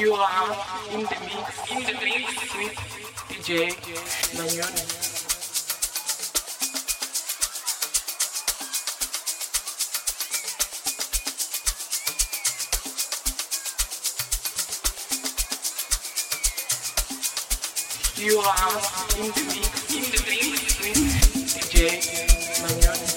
You are in the mix, in the mix with DJ Manyoni. You are in the mix, in the mix with DJ Manyoni.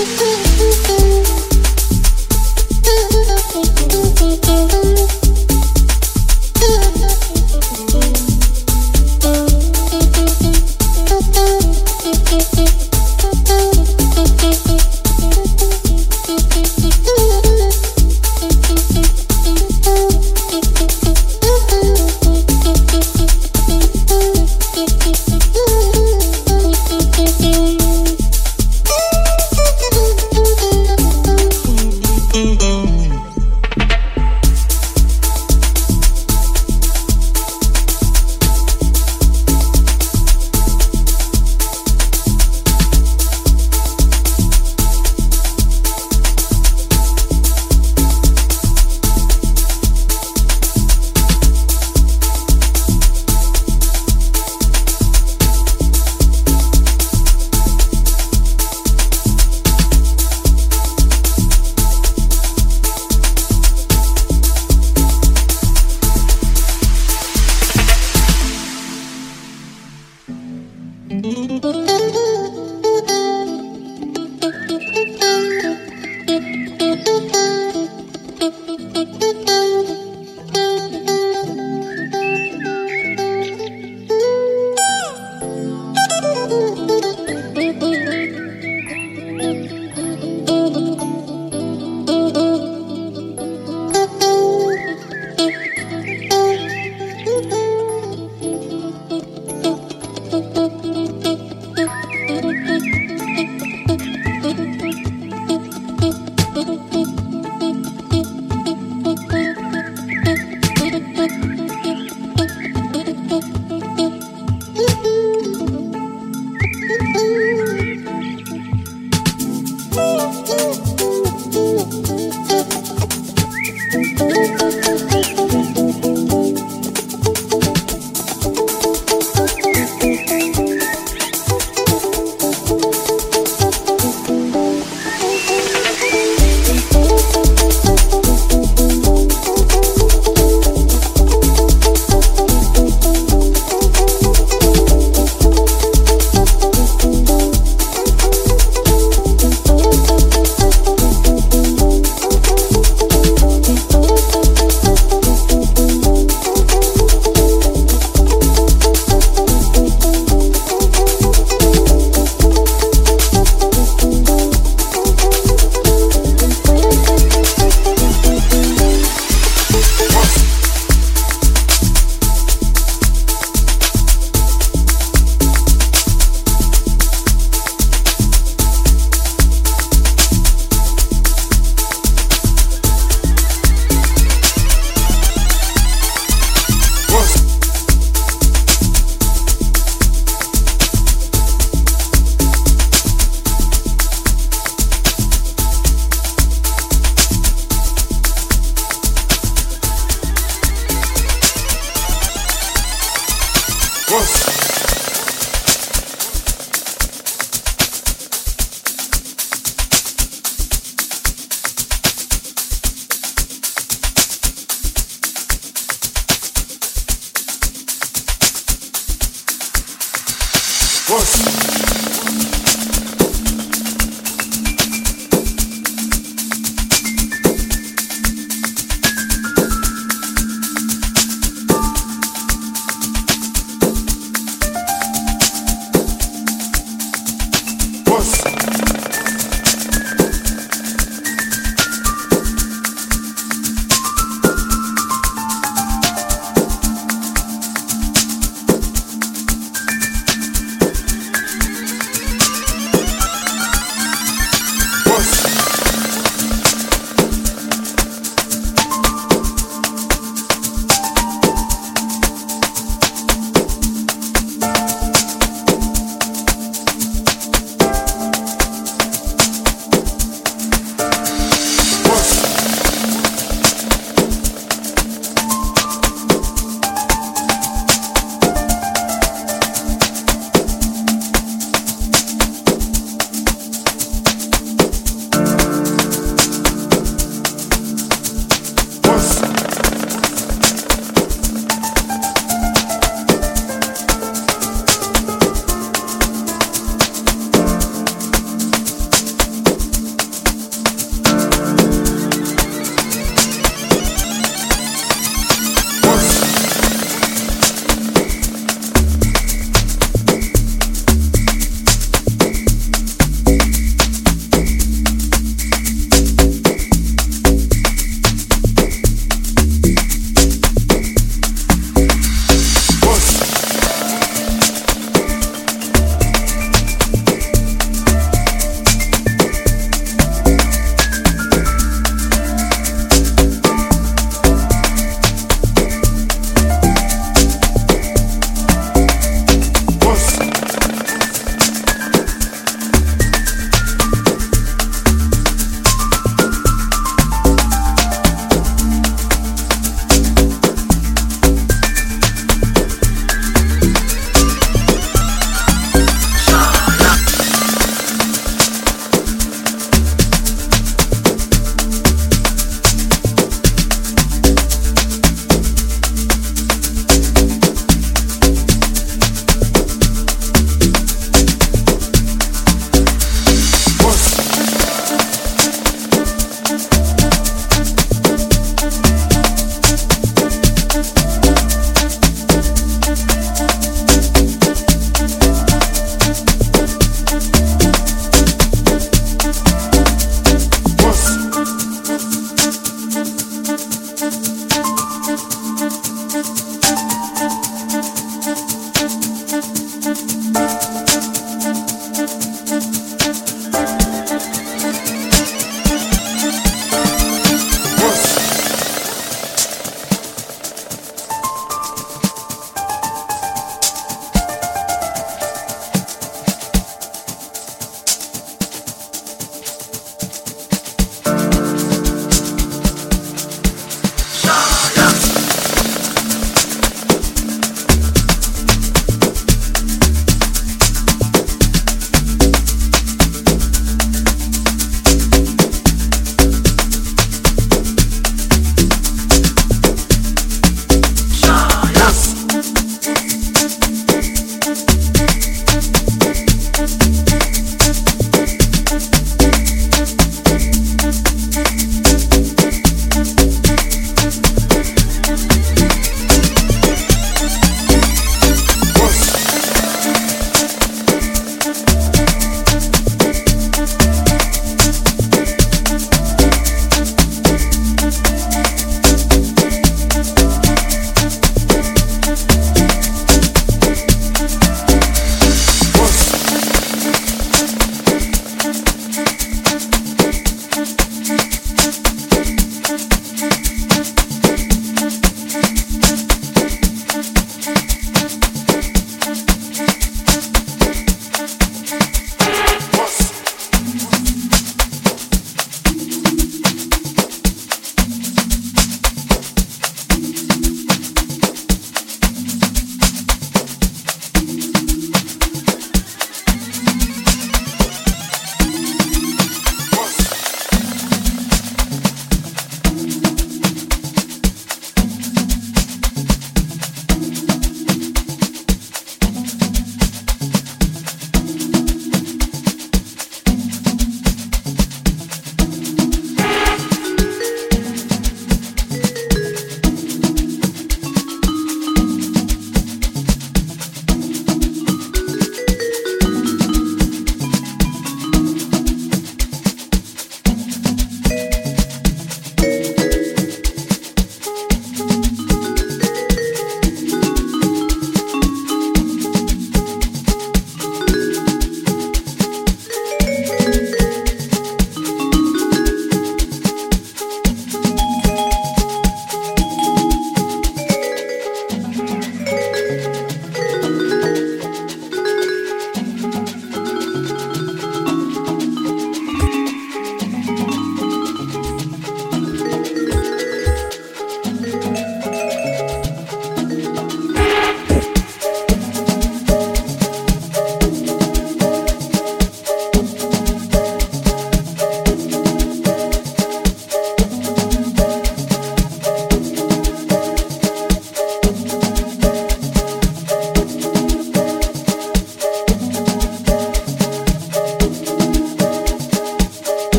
do, do.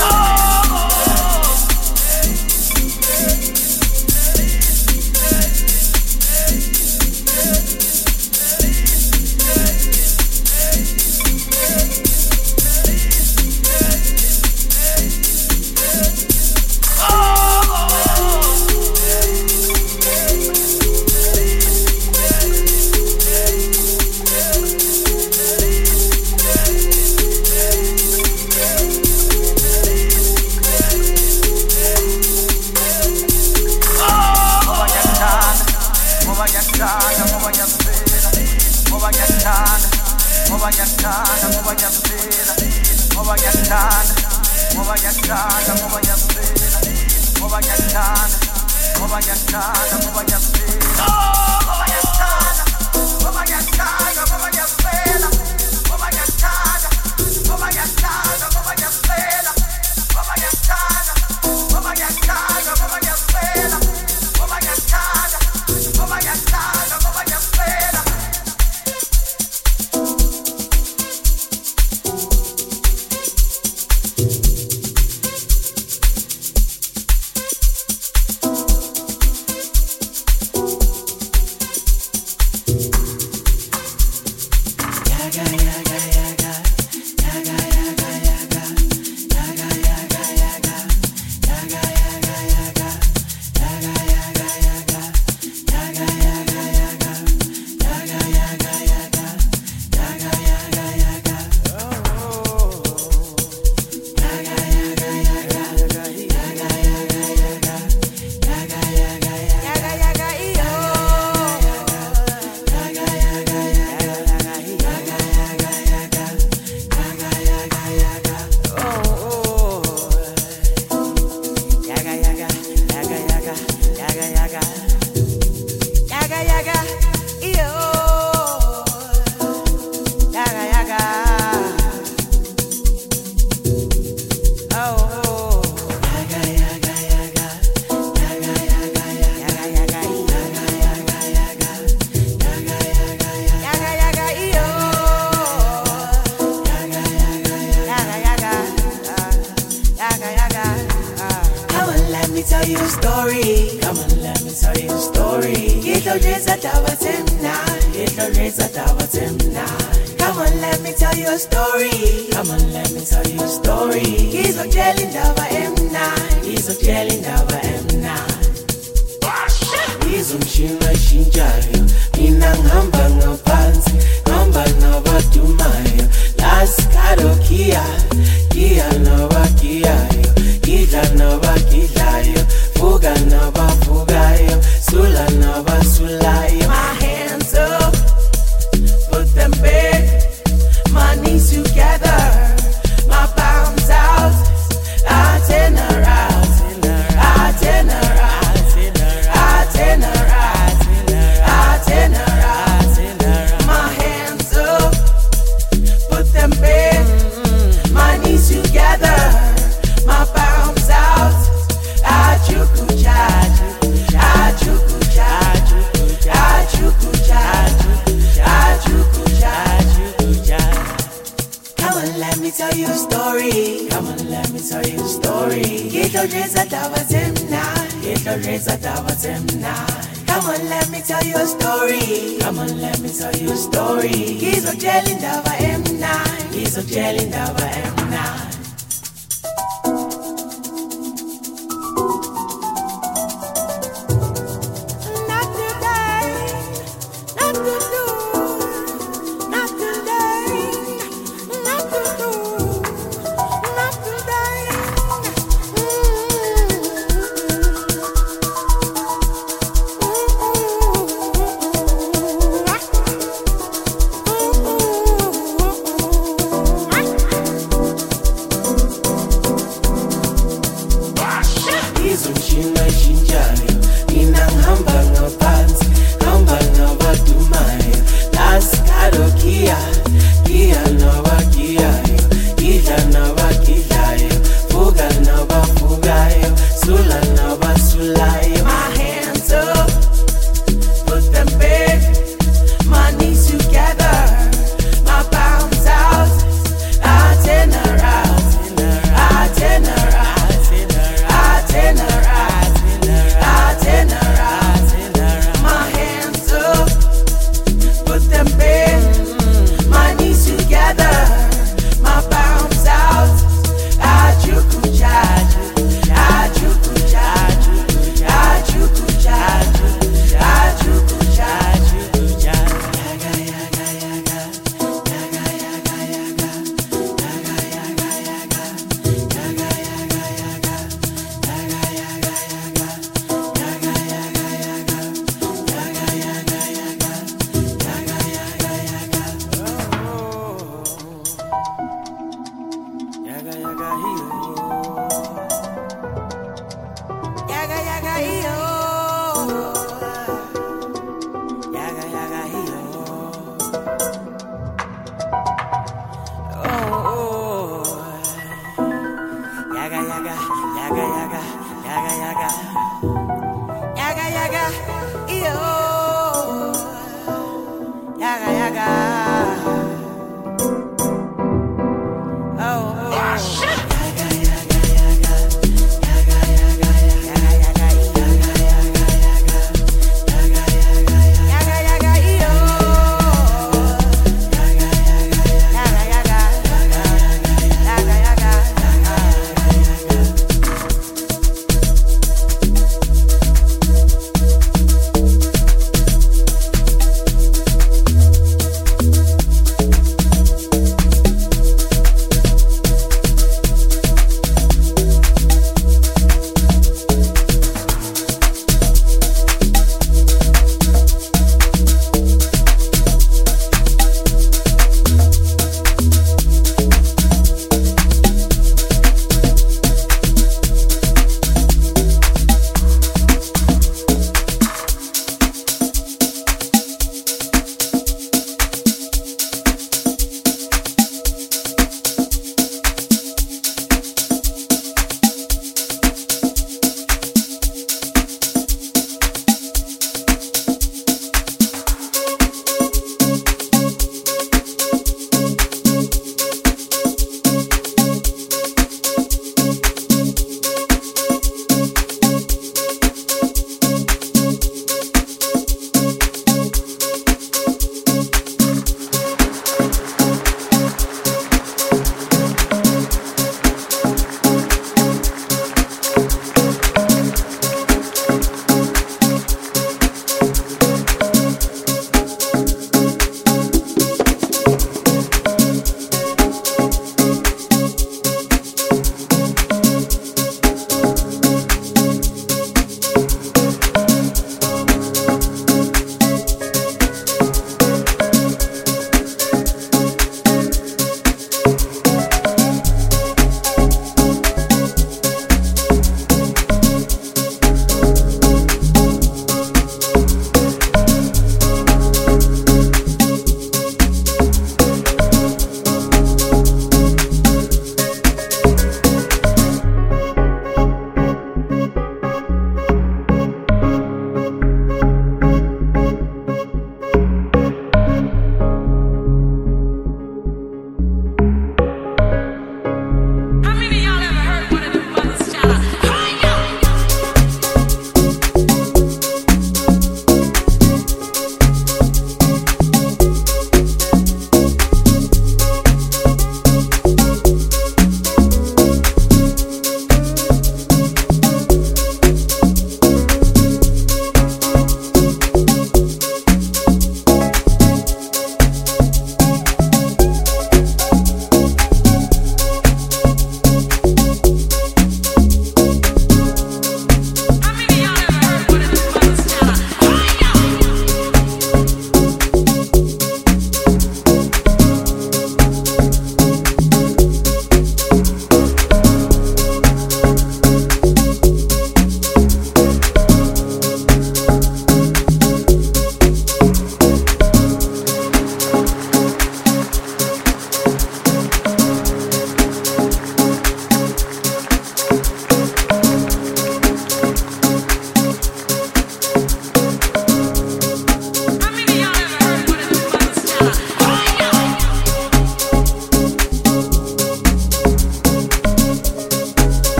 Oh! oh, oh.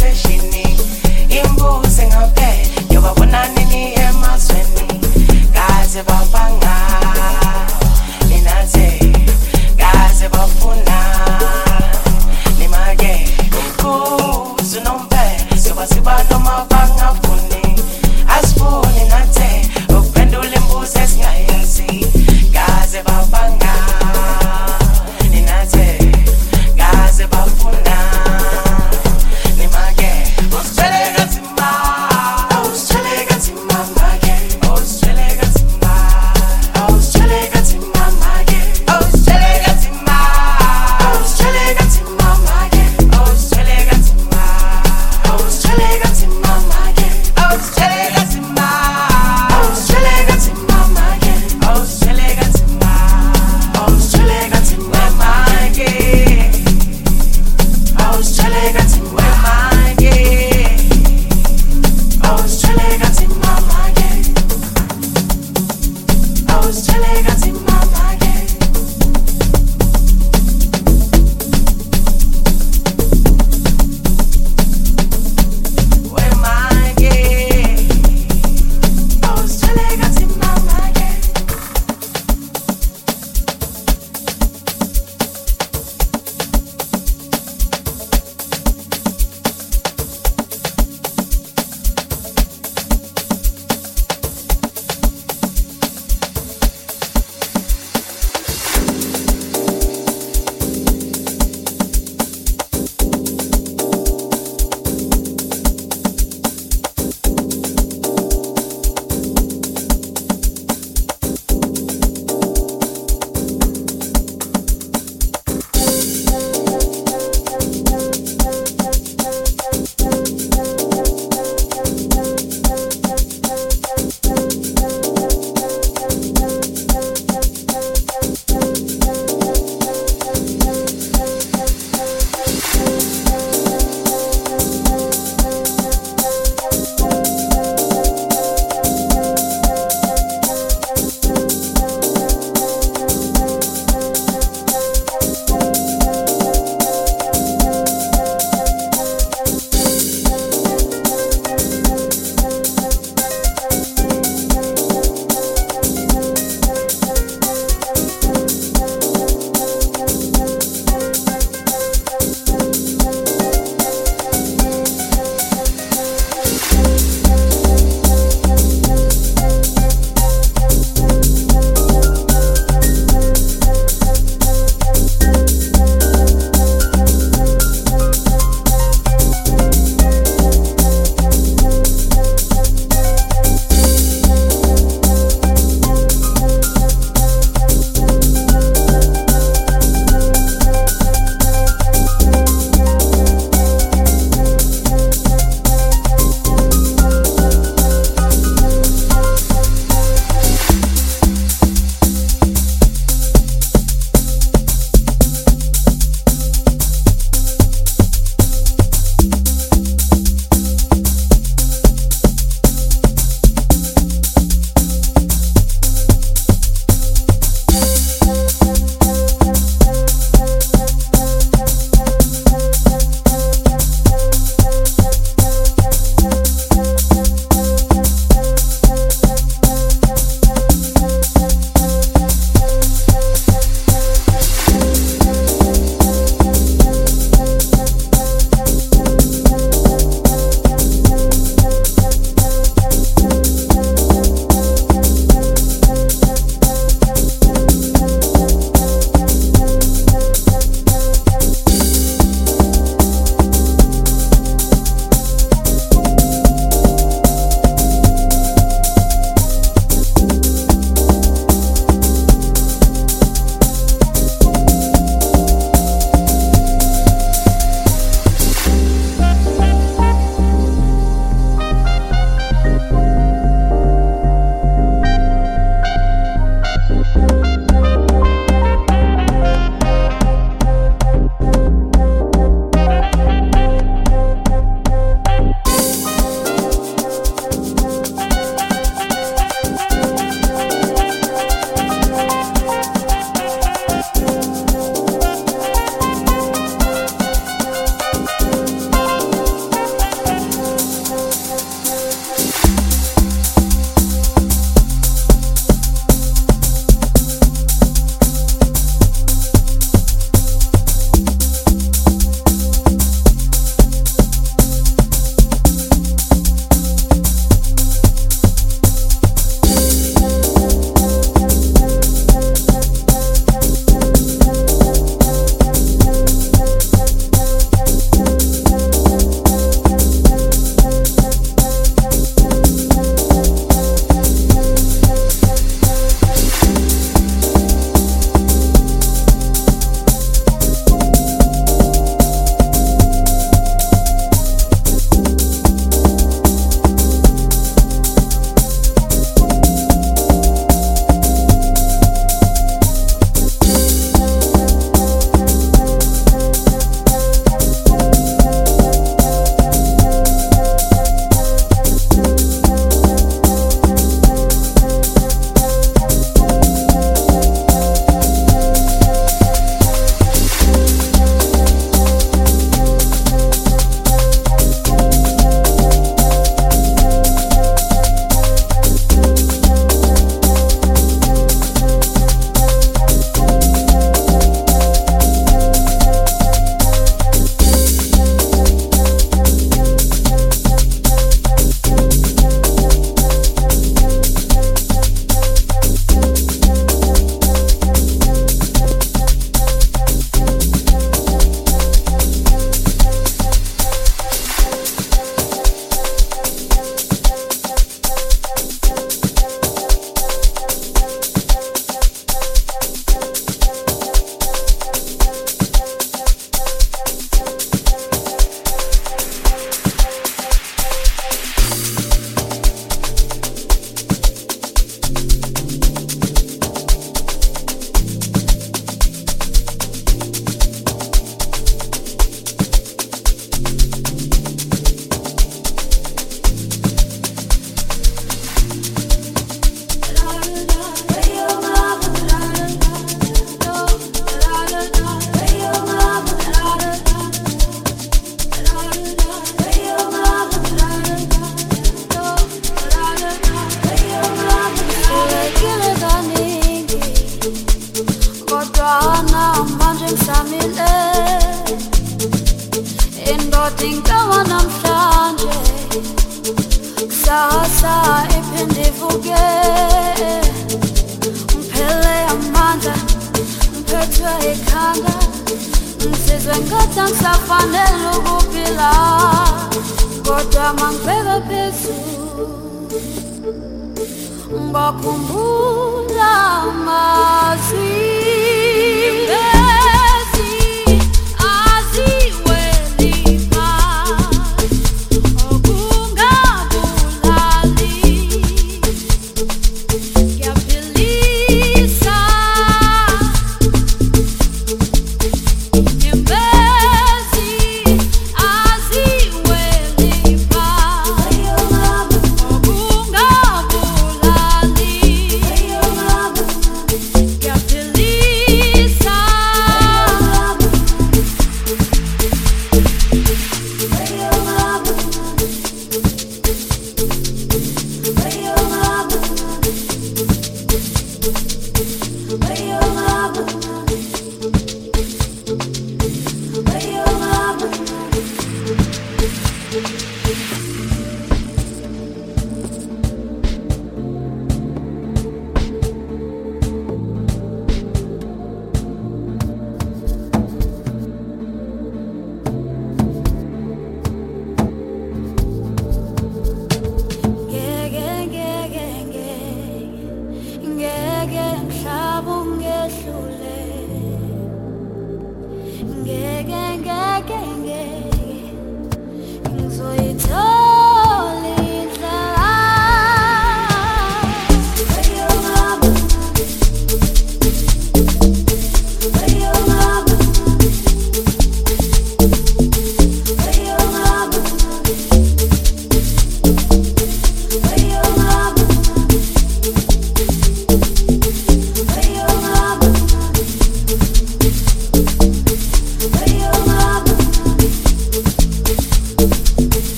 Nini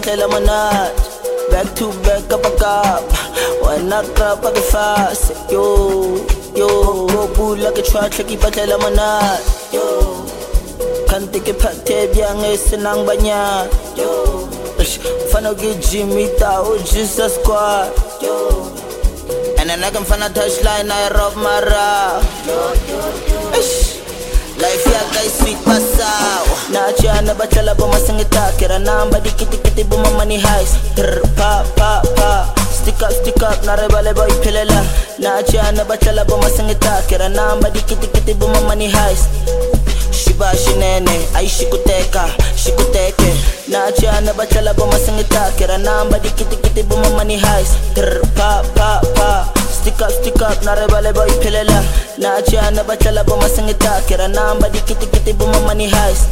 tell I'm not. Back to back up a gap. When I grab a fast, yo, yo, go boo like a trash, like keep a tell I'm not. Yo, can't take a pate, young is an banya. Yo, fana get Jimmy Tao, Jesus squad. Yo. And then I can find a touchline, I rob my rap. Ish. Life ya guys sweet basaw Nacha na batala bo masangita Kira namba di kiti kiti bo money heist Trr pa pa pa. Stick up stick up na rebale boy pilela Nacha na batala bo masangita Kira namba di kiti kiti bo money heist Shiba shinene ay shikuteka shikuteke. Nacha na batala bo masangita Kira namba di kiti kiti bo money heist Trr pa pa pa Stick up, stick up, na rebale boy pilela Nacha na batala bo masangita Kira namba di kiti bo money heist.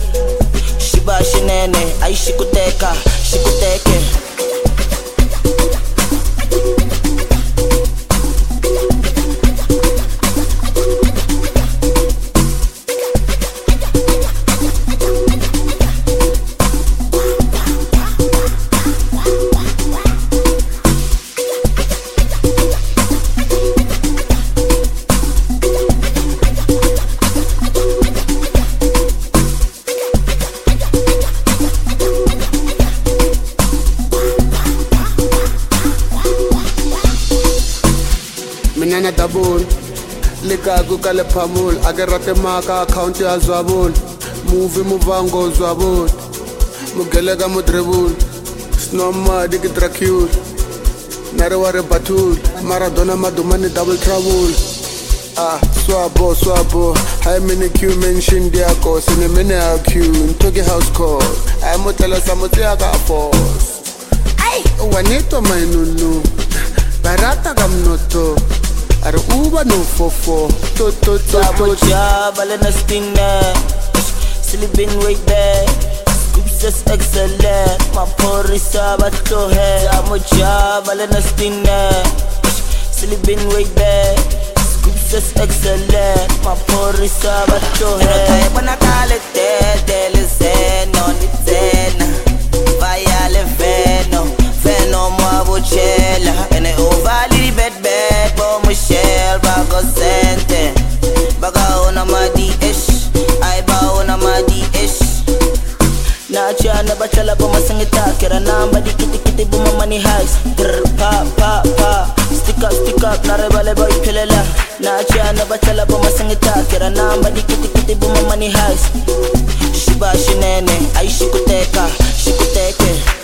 Shiba shinene ay shikuteka shikuteke likaku ka le phamul a ke rate maka account ya zwabul movie muvango zwabul mugeleka mudrebul snomadi ke dracul na re batul. Maradona madumani double trouble. Ah, swabo, swabo. Hai mini Q mention diako Sine mene a Q. Ntoki house call. Hai motela sa motse ya ka force. Ai, wanito mainunu. Barata ka mnoto. Are no fofo To, to, to, Double to, to job, all stinner. Sleeping way back. Scoops is excellent. My about to head. Double job, all in stinner. Sleeping way back. Scoops is excellent. My porris about to head. When I call it dead, there is no nitena. Vaya le veno. Veno mo abuchela. Sente. Baga una madi ish. Ay ba una madi ish. Nacha na batala bo masangita Kira namba di kiti kiti bo money heist Grr pa pa pa Stick up stick up na rebale boy pilela Nacha na batala bo masangita Kira namba di kiti kiti bo money heist Shiba shinene ay shikuteka shikuteke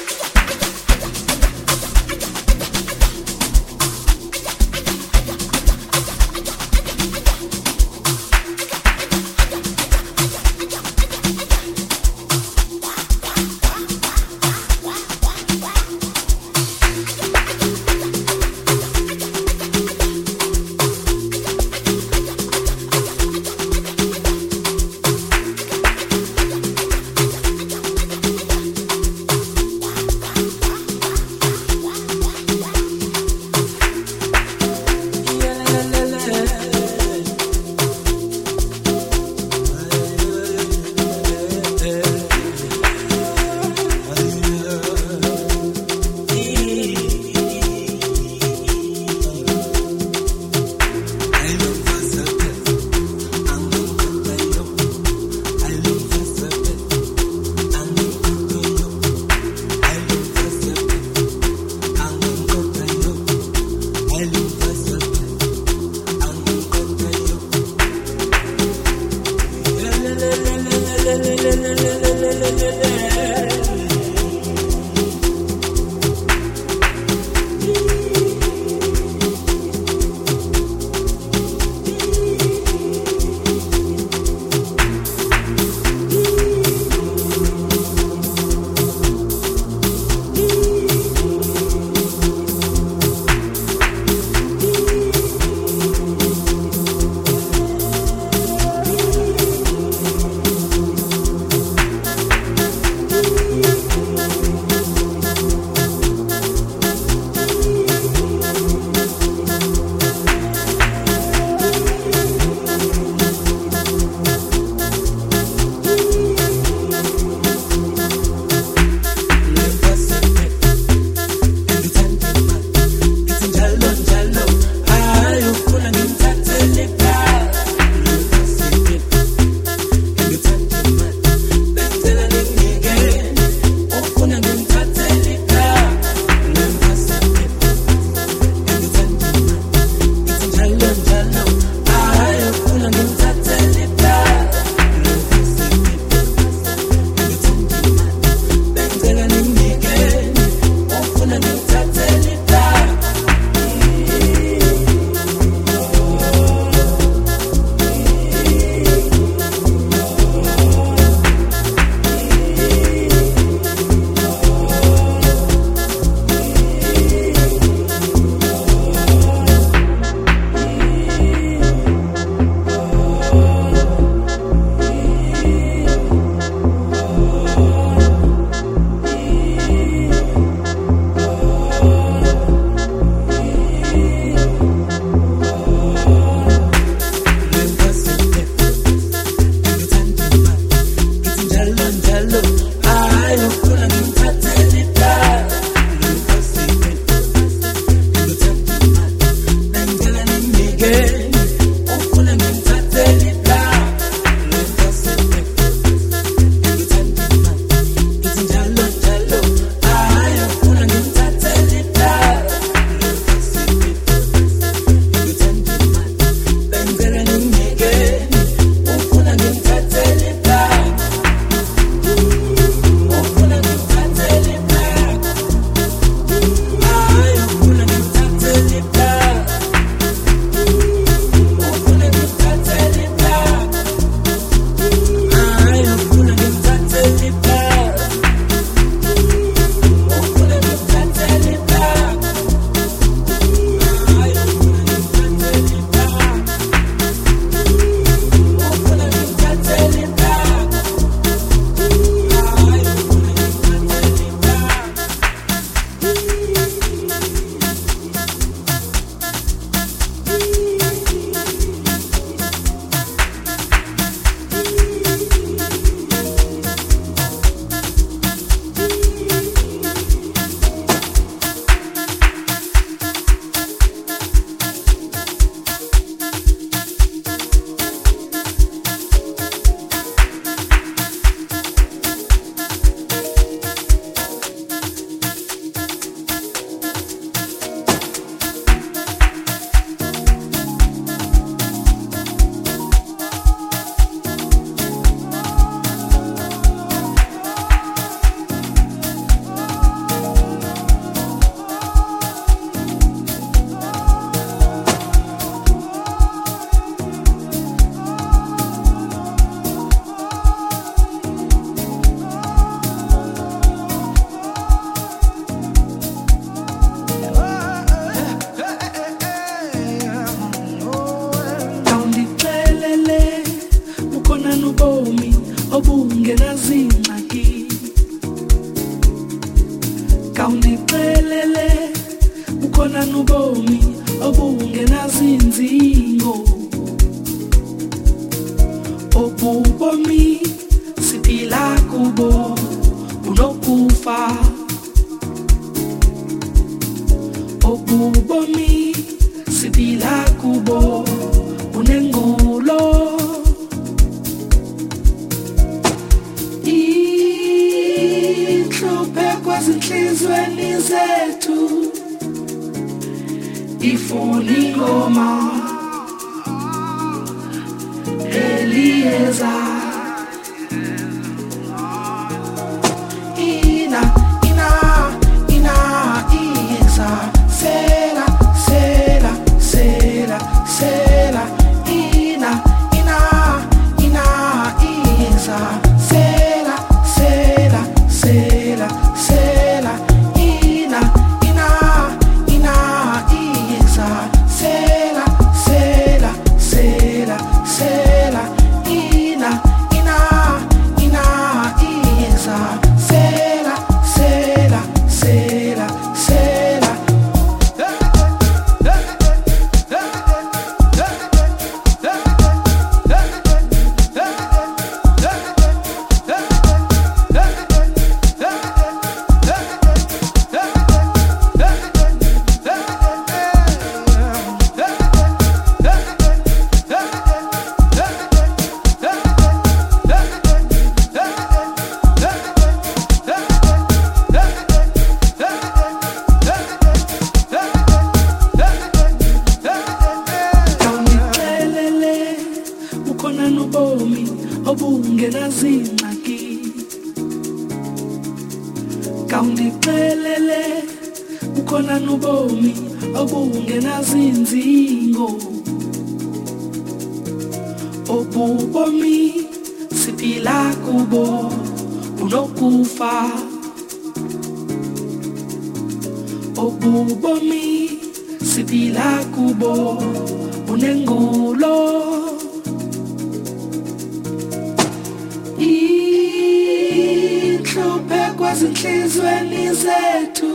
inhluphe kwazinhlizweni zethu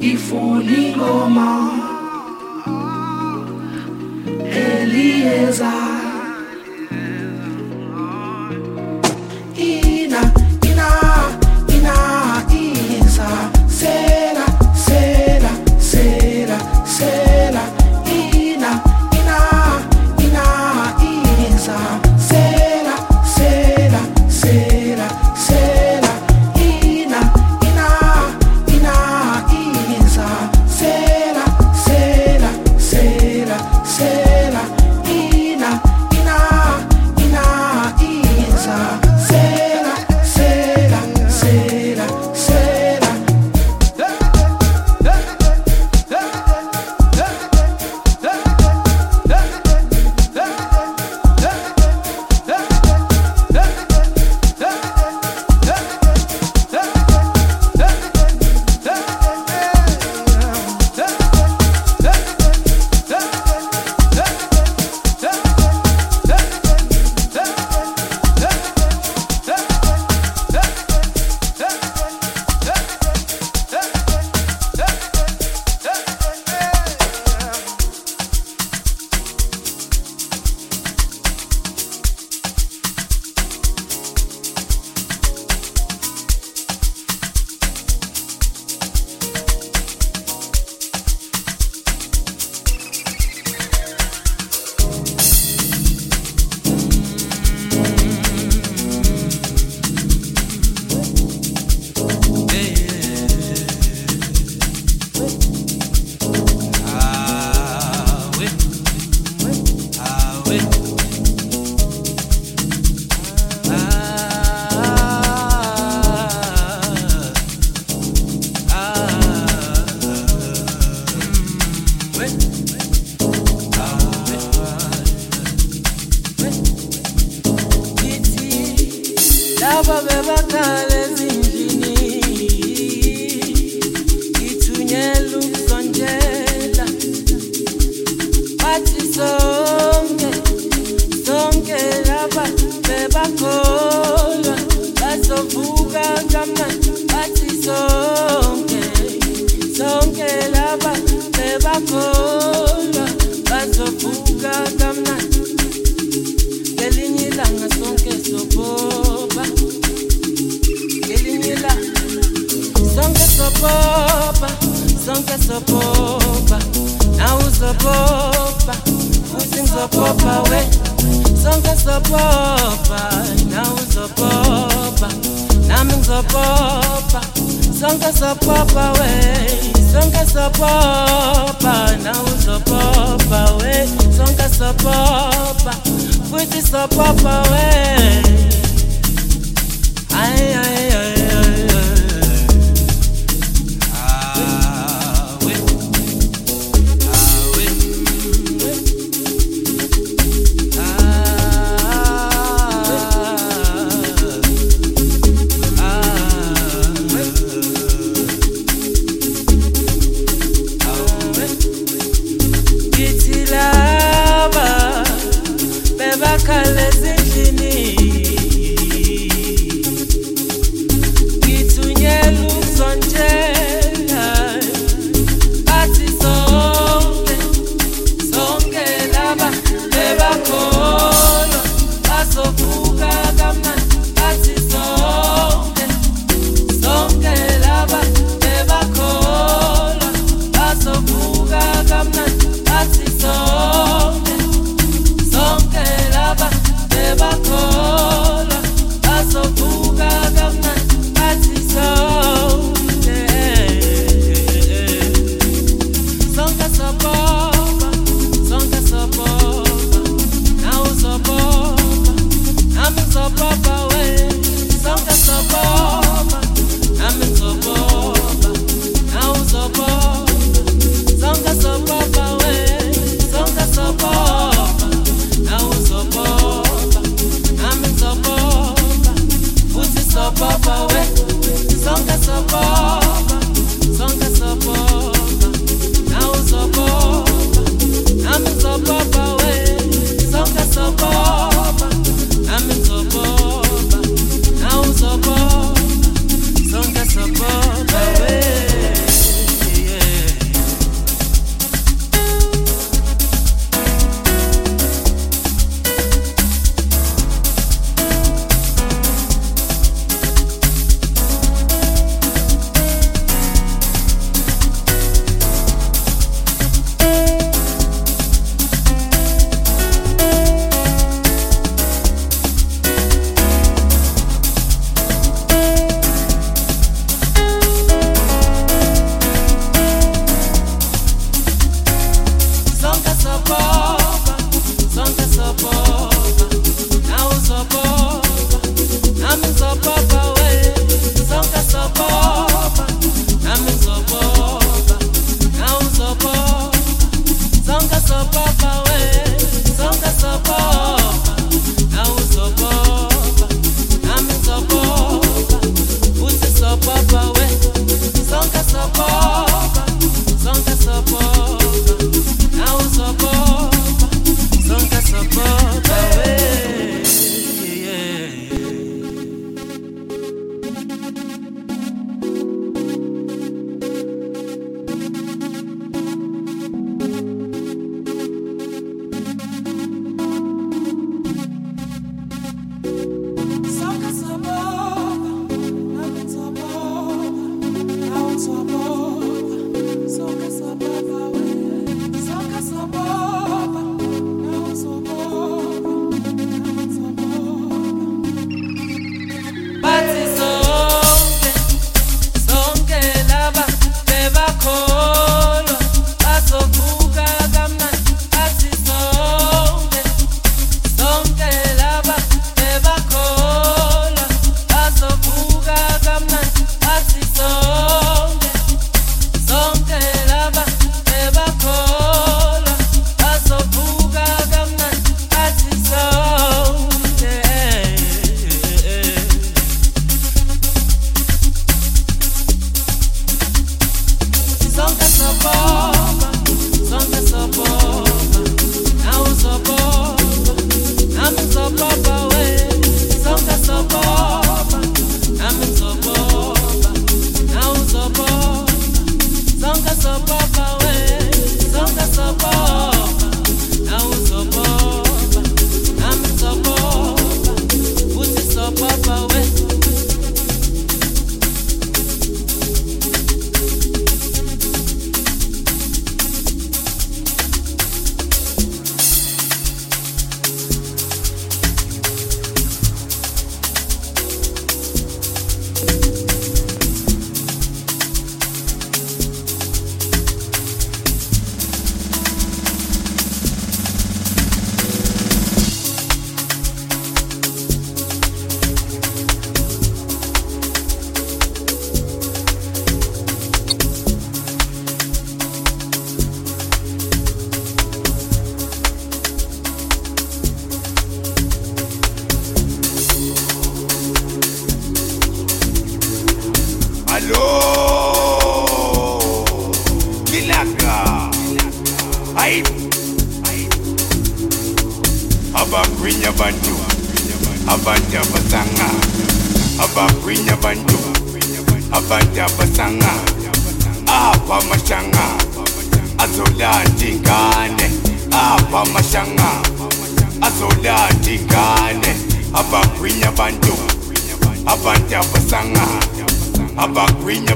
ifuni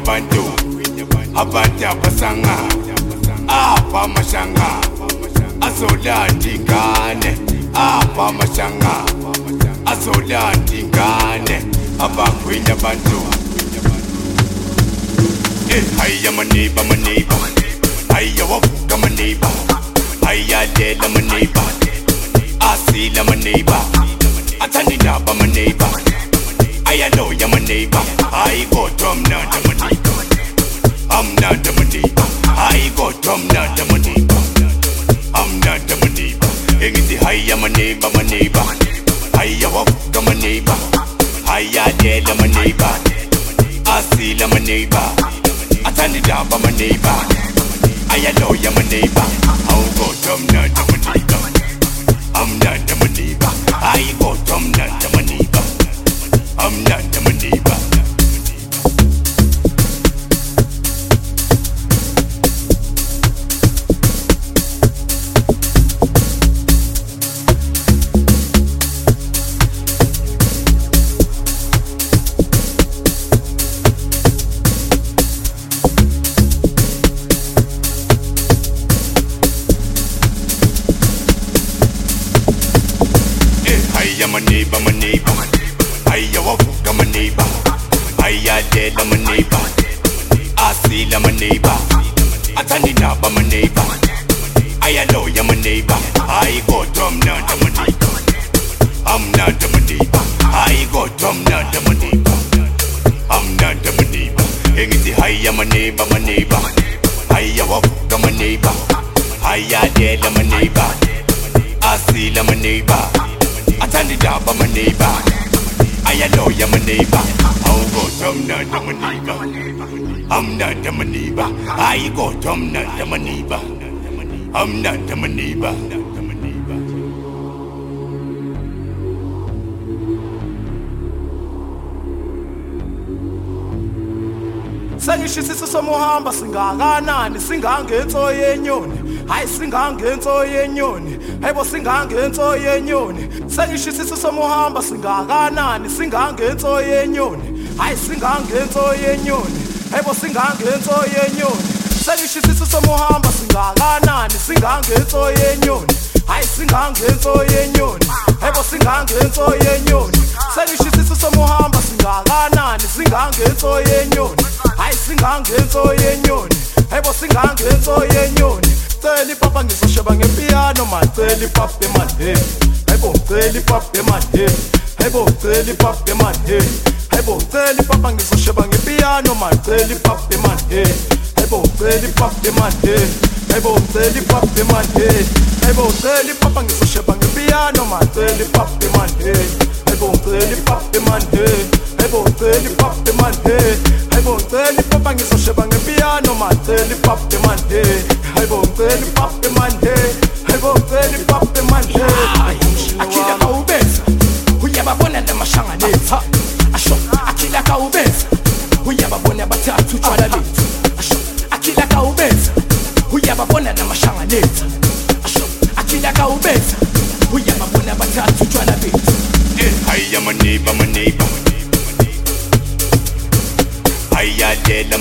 abantu abantu abasanga apha amashanga azolanda ingane apha amashanga azolanda ingane abagwinya abantu eh, hayi amaniba amaniba hayi awavuka amaniba hayi alela amaniba asila amaniba athanda indaba amaniba I know you're my neighbor. I go from none to my neighbor. I'm um, not to my neighbor. I go from none to my neighbor. I'm not to my neighbor. Hang in the high, I'm a neighbor, my neighbor. I walk to my neighbor. I am dead, I'm a neighbor. I see, I'm a neighbor. I turn it down, I'm a neighbor. I know you're my neighbor. I'll go from none to my neighbor. Amnanda maneighbor sengishisisa somuhamba singakanani? Singangenso yenyoni hayi singangenso yenyoni hayibo singangenso yenyoni sengishisisa somuhamba singakanani? Singangenso yenyoni hayi singangenso yenyoni hayibo singangenso yenyoni sengishisisa somuhamba singakanani? Singangenso yenyoni hayi singangenso yenyoni hayibo singangenso yenyoni sengishisisa somuhamba singakanani? Singangenso yenyoni hayi singangenso yenyoni hayibo singangenso yenyoni cela ipapa ngizosheba ngepiyano man cela ipapa emanheni hayibo cela ipapa emanheni hayibo cela ipapa emanheni hayibo cela ipapa ngizosheba ngepiyano man cela ipapa emanheni cela ipapa emanheni hayibo cela ipapa emanheni hayibo cela ipapa ngizosheba ngepiyano man cela ipapa emanheni hayibo cela ipapa emanheni hayibo cela ipapa emanheni hayibo cela ipapa ngizosheba ngepiyano man ipapa emanheni hayibo ipapa emanheni hayibo ipapa emanheni akila kawubenza uyababona namahlanganetha asho akila kawubenza uyababona bathathu utshwala uyababona namahlanganetha asho akila kawubenza uyababona bathathu utshwala bethu. Maneighbor Hiya lela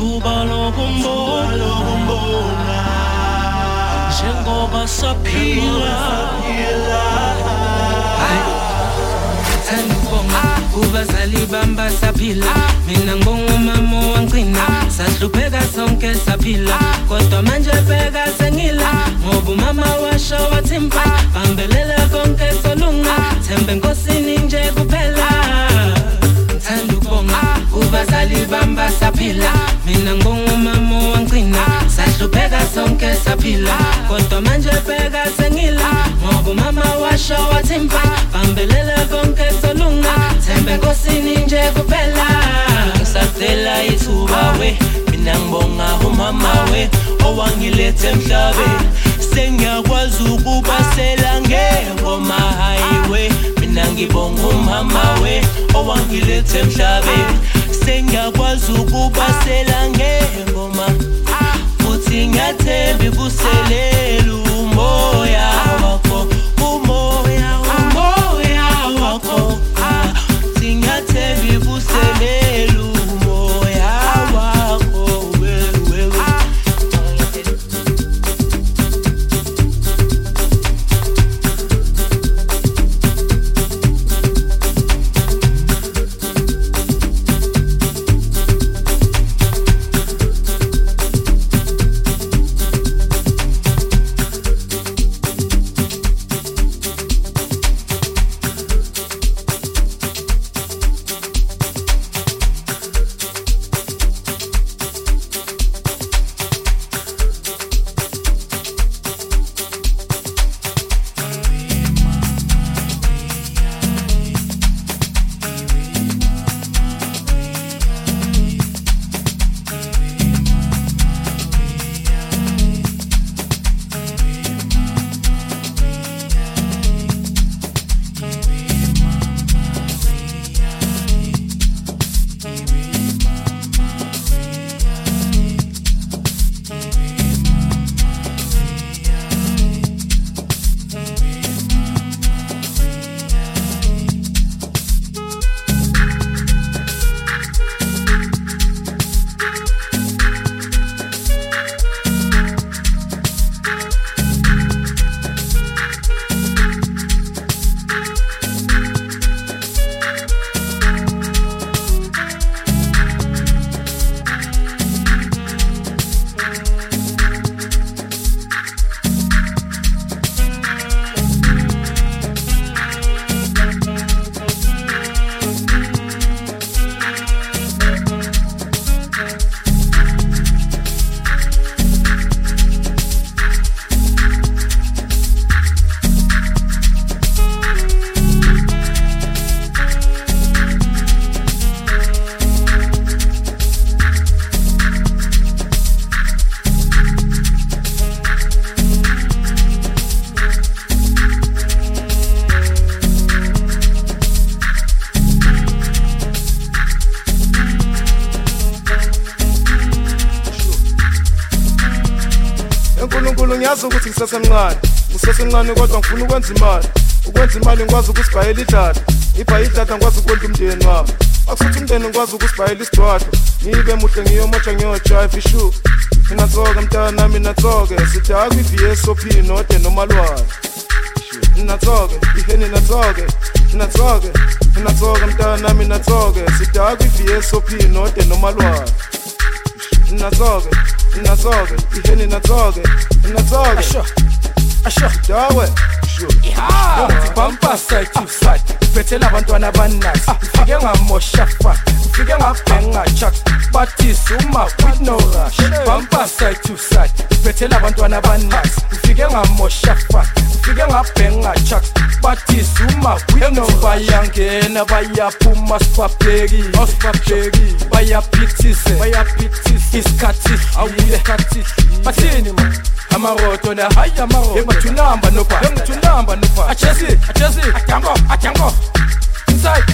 ithuba lokumbonga njengoba saphila. Sandibonga kubazali bamba saphila. Mina ngongumama wangcina. Sahlupheka sonke saphila. Kodwa manje bheka sengila. Ngoba umama washo wathi mfana bambelela konke solunga. Thembe nkosini nje kuphela. ngithanda ukubonga kubazali bamba saphila. Mina ngongumama wangcina sahlupheka sonke saphila. Kodwa manje bheka sengila. Ngoba umama washo wathi mfana bambelela konke solunga. Thembe nkosini nje kuphela. Ngisacela ithuba we. Mina ngibonga umama we. Owangilethe emhlabeni. Sengiyakwazi ukubasela ngengoma hayiwe mina ngibonga umama we owangilethe emhlabeni sengiyakwazi ukubasela ngengoma futhi ngiyathemba ivuselela umoya wakho. ngifuna ukwenza imali. Ukwenza imali ngikwazi ukusibhayela idatha. Ibhayi idatha ngikwazi ukondla umndeni wami. Akusuthi umndeni ngikwazi ukusibhayela isidwadlo ngibe muhle ngiyomotsha ngiyojive ishu mina tsoke mntana mina tsoke sidakwa i-vsop node nomalwane mina tsoke iheni natsoke mina tsoke mina tsoke mntana mina tsoke sidakwa i-vsop node nomalwane mina tsoke mina tsoke iheni natsoke mina tsoke asho asho dawe Ah, pampasa itifat Vete labantu abanasi Fike ngamosha fat ngifike ngabhenga chak bathisi uma with no rush. Bumper side to side phethela abantwana abanasi ngifike ngamosha fa ngifike ngabhenga chak bathisi uma with no bayangena bayaphuma sibabheki awusibabheki bayaphithise. Bayaphithise. Isikhathi awuyisikhathi bathini ma? Amaroto na? Hayi amaroto. Engathunamba nobha engathunamba nobha achesi achesi ajango ajango inside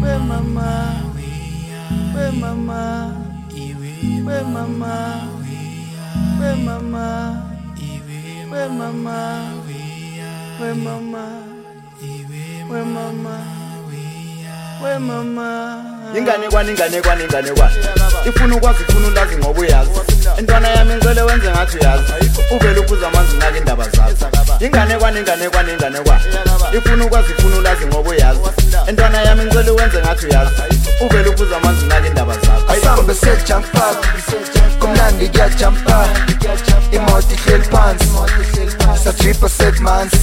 Where mama? Where mama? Where mama? Where mama? Where mama? Where mama? Where mama? Where mama? inganekwane inganekwane ifuna ukwazi ifuna ulazi ngoba uyazi. Intwana yami ngicele wenze ngathi uyazi. Uvele uphuza amanzi unake indaba zakho inganekwane inganekwane inganekwane ifuna ukwazi ifuna ulazi ngoba uyazi. Intwana yami ngicele wenze ngathi uyazi. Uvele uphuza amanzi unake indaba zakho asambe sejampa kumnandi kuyajampa imoto ihleli phansi. Sajipa segmansi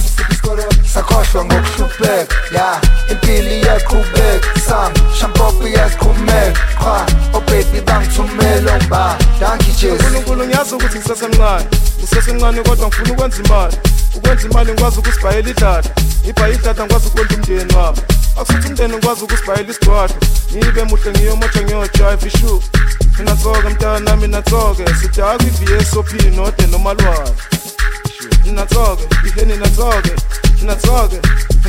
sakhohlwa ngokuhlupheka. Ya impilo iyaqhubeka sam shampopo iyasiqhumeka qha obebi bangithumela ngiba danki jes unkulunkulu ngiyazi ukuthi ngisesemncane. Ngisesemncane kodwa ngifuna ukwenza imali. Ukwenza imali ngikwazi ukusibhayela idlada ngibhaye idlada ngikwazi ukondla umndeni wami. Akusuthi umndeni ngikwazi ukusibhayela isidwadlo ngibe muhle ngiyomotsha ngiyojive ishu nginatsoke mntanami natsoke sithi akwi-vsop node nomalwane natsoke iheni natsoke natsoke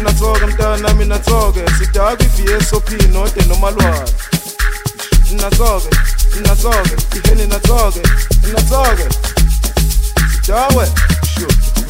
natsoke mntanami natsoke sithi akwi-vsop node nomalwane na zoge, na zoge, ihene na zoge, na zoge. Dawe, shoot.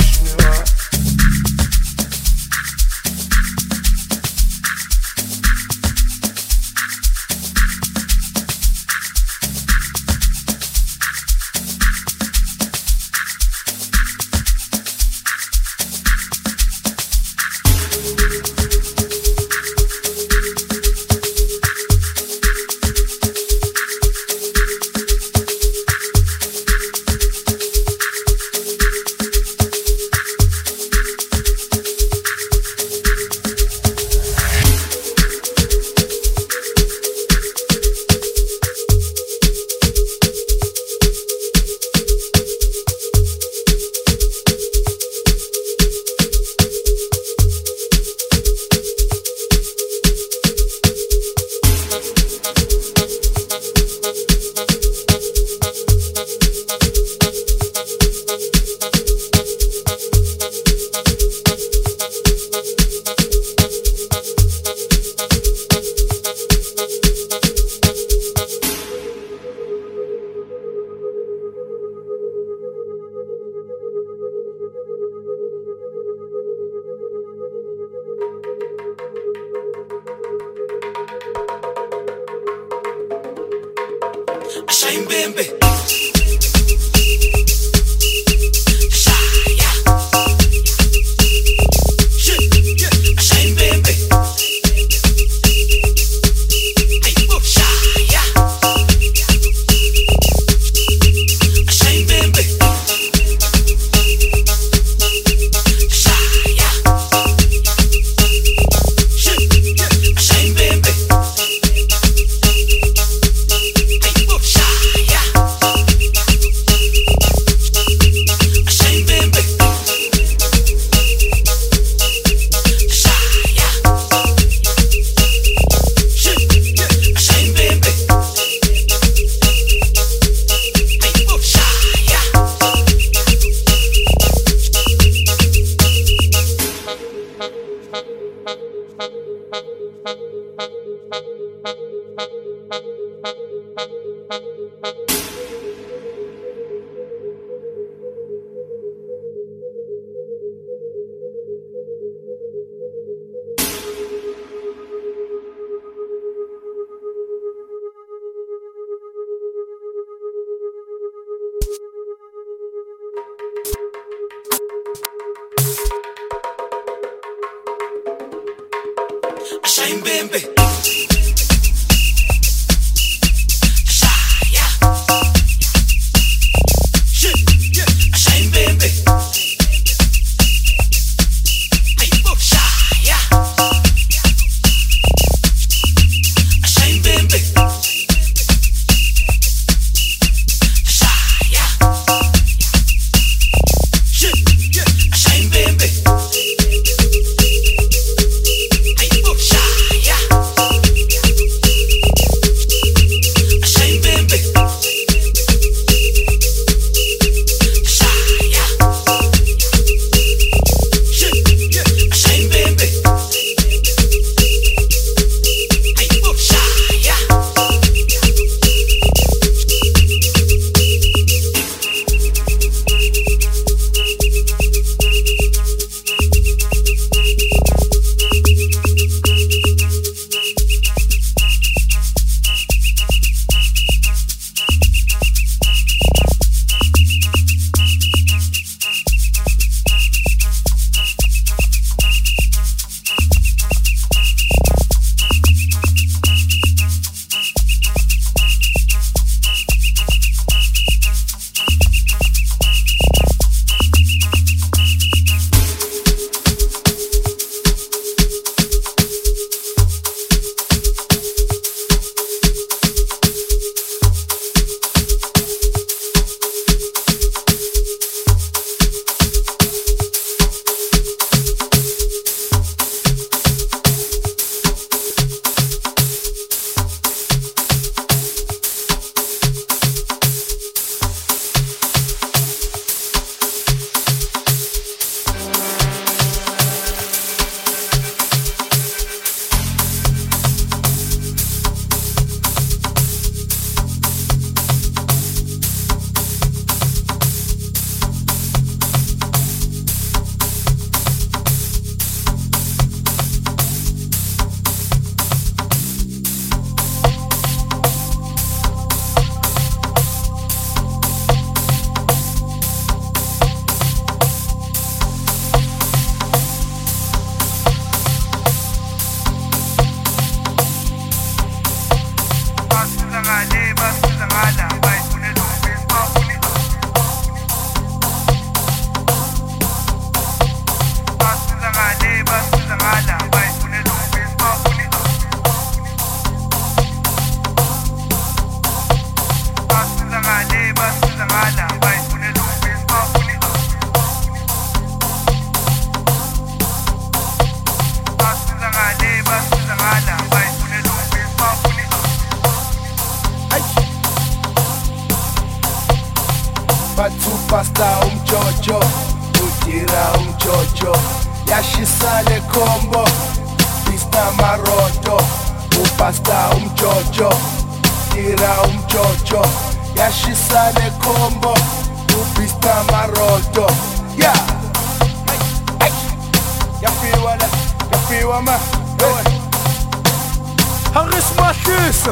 angisibahlise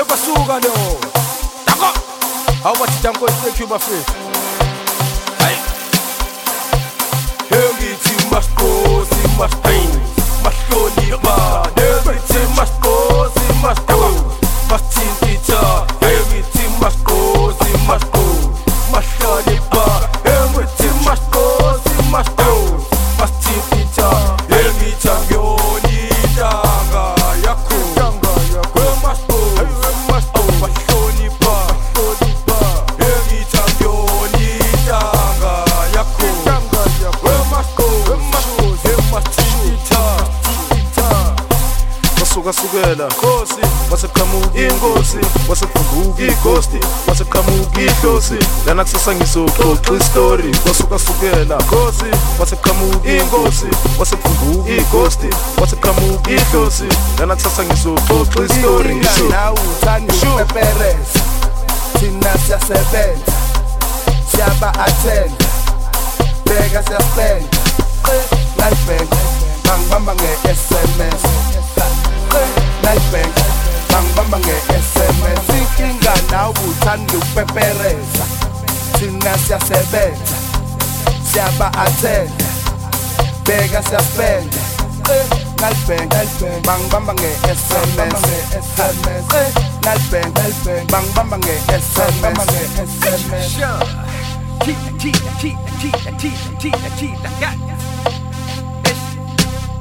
ebasuka leyo dako awubathithankosi thank you bafethu hayi hengithi masiqosi masiqini masihloni bani kosi wasakamugi ngosi wasakamugi kosti wasakamugi kosi lana kusasa ngizoxoxa istori wasukasukela kosi wasakamugi ngosi wasakamugi kosti wasakamugi kosi lana kusasa ngizoxoxa istori nawe uthanda isipepereza thina siyasebenza siyaba-athenda life siyaspenda nayibheka ngangibamba nge-sms nalibhenk bangibamba nge-sms inkinga nawe uthanda ukupepereza thina siyasebenza siyaba-athenda beka siyasipenda nalibhenk bangibamba nge-sms nalibhenk bangibamba nge-sms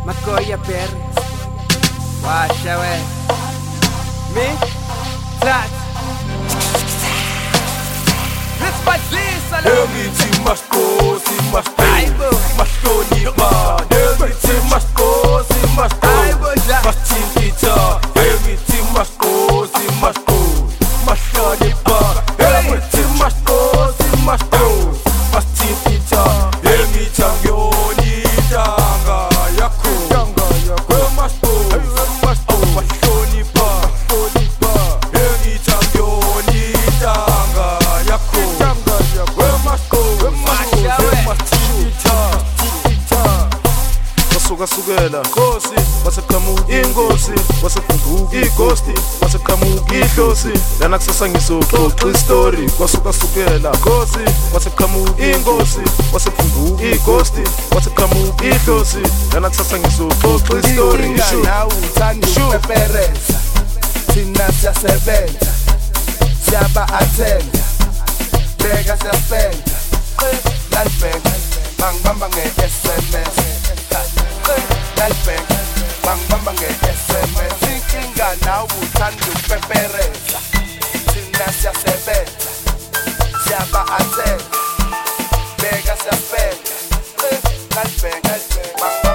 Makoya Perez Washa we Me? Tat Respadlisa engithi masikosi masikosi mahlonipha engithi masikosi masikosi masithintitha engithi wasukasukela khosi waseqhamuka inkosi. Waseqhamuka ighosti waseqhamuka ihlosi lana kusasa ngizoxoxa istori kwasukasukela. Khosi waseqhamuka inkosi. Waseqhamuka ighosti waseqhamuka ihlosi lana kusasa ngizoxoxa istori nawe uthanda ukupepereza thina siyasebenza. Siyaba-athenda beka siyasipenda nalibhenk bangibamba nge-sms nalibhenk bangibamba nge-sms inkinga nawe uthanda ukupepereza thina siyasebenza siyaba-athenda beka siyasipenda nalibhenk bangibamba